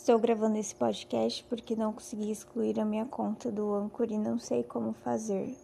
Estou gravando esse podcast porque não consegui excluir a minha conta do Anchor e não sei como fazer.